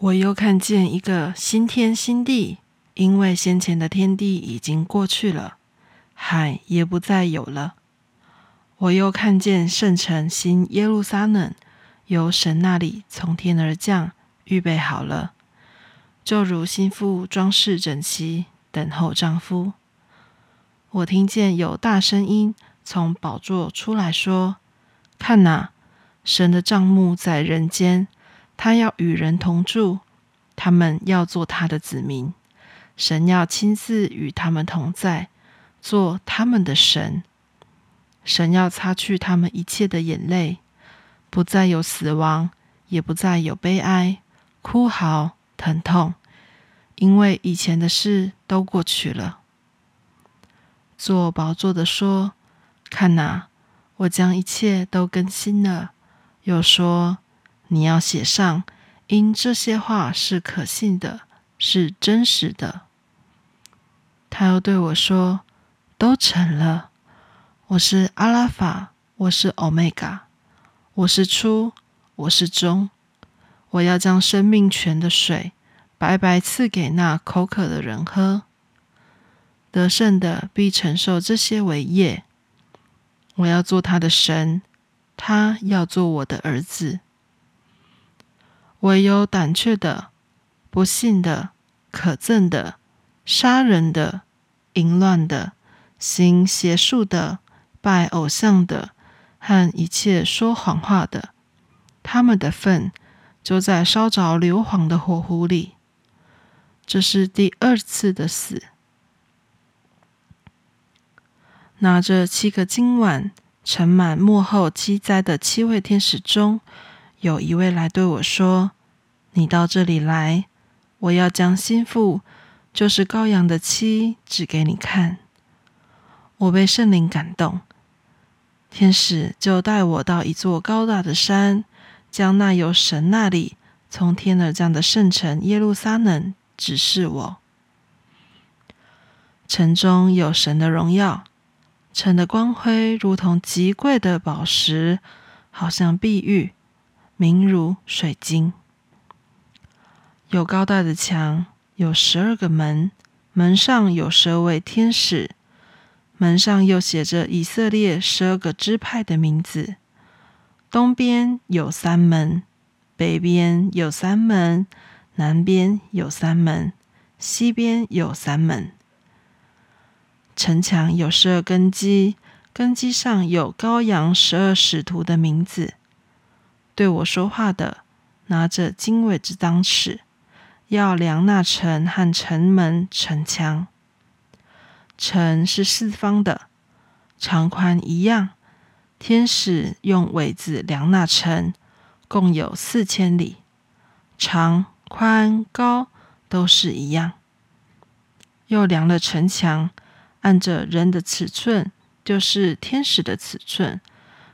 我又看见一个新天新地，因为先前的天地已经过去了，海也不再有了。我又看见圣城新耶路撒冷由神那里从天而降，预备好了，就如新妇装饰整齐，等候丈夫。我听见有大声音从宝座出来说：“看哪，神的帐幕在人间。”他要与人同住，他们要做他的子民，神要亲自与他们同在，做他们的神。神要擦去他们一切的眼泪，不再有死亡，也不再有悲哀、哭嚎、疼痛，因为以前的事都过去了。做宝座的说：“看哪，我将一切都更新了。”又说。你要写上，因这些话是可信的，是真实的。他又对我说：“都成了。我是阿拉法，我是欧米伽，我是初，我是终。我要将生命泉的水白白赐给那口渴的人喝。得胜的必承受这些为业。我要做他的神，他要做我的儿子。”唯有胆怯的、不信的、可憎的、杀人的、淫乱的、行邪术的、拜偶像的和一切说谎话的，他们的份就在烧着硫磺的火湖里。这是第二次的死。拿着七个金碗盛满幕后七灾的七位天使中。有一位来对我说：“你到这里来，我要将心腹，就是羔羊的妻，指给你看。”我被圣灵感动，天使就带我到一座高大的山，将那由神那里从天而降的圣城耶路撒冷指示我。城中有神的荣耀，城的光辉如同极贵的宝石，好像碧玉。明如水晶，有高大的墙，有十二个门，门上有十二位天使，门上又写着以色列十二个支派的名字。东边有三门，北边有三门，南边有三门，西边有三门。城墙有十二根基，根基上有羔羊十二使徒的名字。对我说话的拿着经纬之当尺，要量那城和城门城墙。城是四方的，长宽一样。天使用苇子量那城，共有四千里，长、宽、高都是一样。又量了城墙，按着人的尺寸，就是天使的尺寸。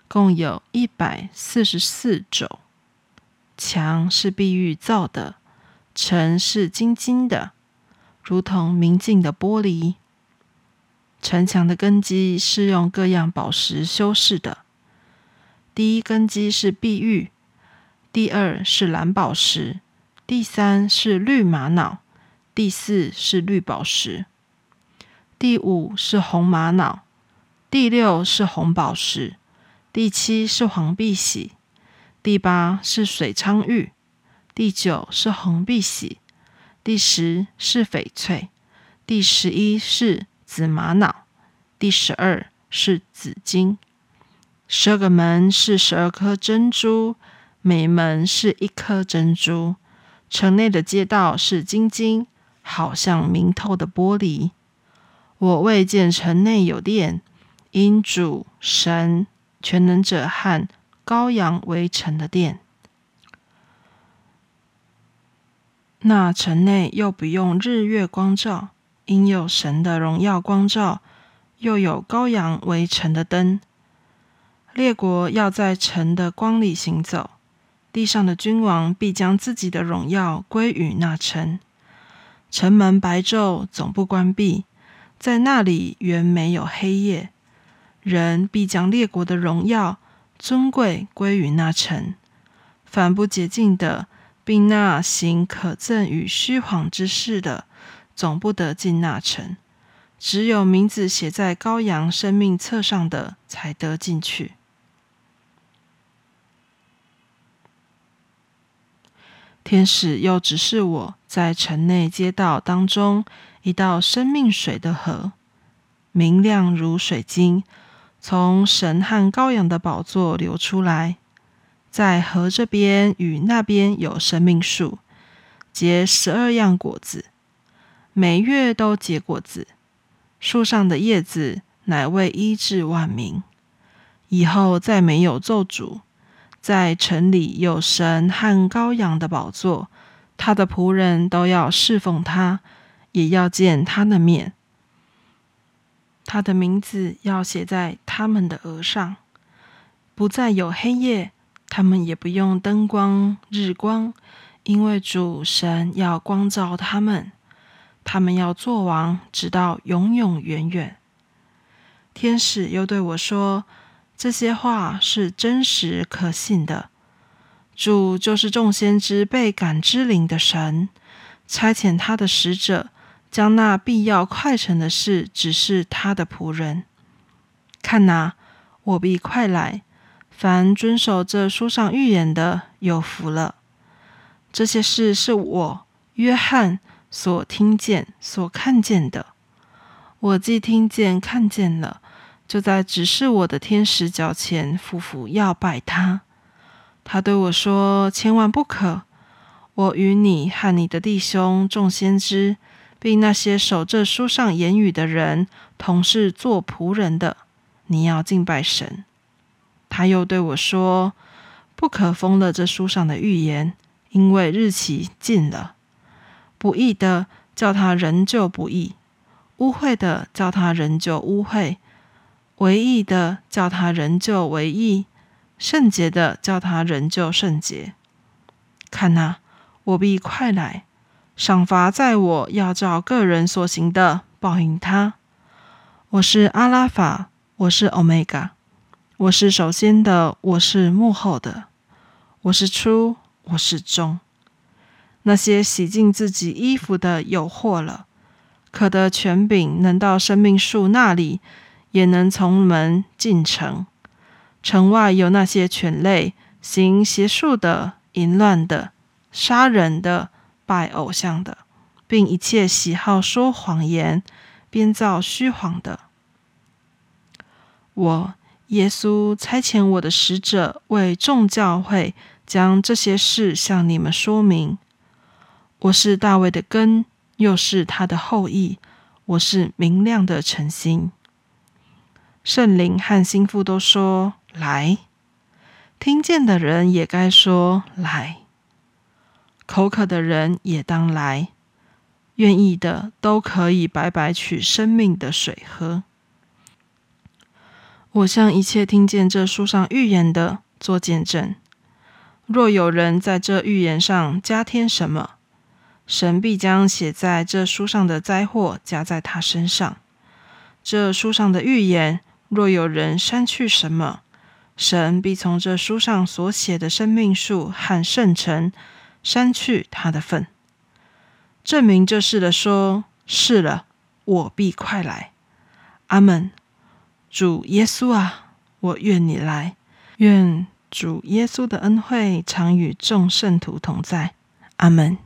共有一百四十四种，墙是碧玉造的，城是金金的，如同明镜的玻璃。城墙的根基是用各样宝石修饰的。第一根基是碧玉，第二是蓝宝石，第三是绿玛瑙，第四是绿宝石，第五是红玛瑙，第六是红宝石。第七是黄碧玺，第八是水昌玉，第九是红碧玺，第十是翡翠，第十一是紫玛瑙，第十二是紫金。十二个门是十二颗珍珠，每门是一颗珍珠。城内的街道是晶晶，好像明透的玻璃。我未见城内有殿，因主神。全能者和羔羊围城的殿，那城内又不用日月光照，因有神的荣耀光照，又有羔羊围城的灯。列国要在城的光里行走，地上的君王必将自己的荣耀归于那城。城门白昼总不关闭，在那里原没有黑夜。人必将列国的荣耀、尊贵归于那城。凡不洁净的，并那行可憎与虚谎之事的，总不得进那城。只有名字写在羔羊生命册上的，才得进去。天使又指示我在城内街道当中一道生命水的河，明亮如水晶，从神和羔羊的宝座流出来。在河这边与那边有生命树，结十二样果子，每月都结果子。树上的叶子乃为医治万民。以后再没有咒诅。在城里有神和羔羊的宝座，他的仆人都要侍奉他，也要见他的面。他的名字要写在他们的额上，不再有黑夜，他们也不用灯光、日光，因为主神要光照他们。他们要做王，直到永永远远。天使又对我说。这些话是真实可信的。主就是众先知被感知灵的神，差遣他的使者，将那必要快成的事指示他的仆人。看哪，我必快来。凡遵守这书上预言的，有福了。这些事是我约翰所听见、所看见的。我既听见、看见了。就在指示我的天使脚前匍匐要拜他。他对我说：“千万不可！我与你和你的弟兄众先知，并那些守这书上言语的人，同是做仆人的。你要敬拜神。”他又对我说：“不可封了这书上的预言，因为日期近了。不义的叫他仍旧不义，污秽的叫他仍旧污秽。”唯义的叫他仍旧唯义，圣洁的叫他仍旧圣洁。看哪，我必快来，赏罚在我，要照个人所行的报应他。我是阿拉法，我是欧米伽，我是首先的，我是幕后的，我是初，我是终。那些洗净自己衣服的有祸了，可得权柄，能到生命树那里。也能从门进城。城外有那些犬类，行邪术的、淫乱的、杀人的、拜偶像的，并一切喜好说谎言、编造虚谎的。我耶稣差遣我的使者为众教会将这些事向你们说明。我是大卫的根，又是他的后裔。我是明亮的晨星。圣灵和心腹都说来，听见的人也该说来，口渴的人也当来，愿意的都可以白白取生命的水喝。我向一切听见这书上预言的做见证。若有人在这预言上加添什么，神必将写在这书上的灾祸加在他身上。这书上的预言。若有人删去什么，神必从这书上所写的生命树和圣城删去他的份。证明这事的说：是了，我必快来。阿门。主耶稣啊，我愿你来。愿主耶稣的恩惠常与众圣徒同在。阿门。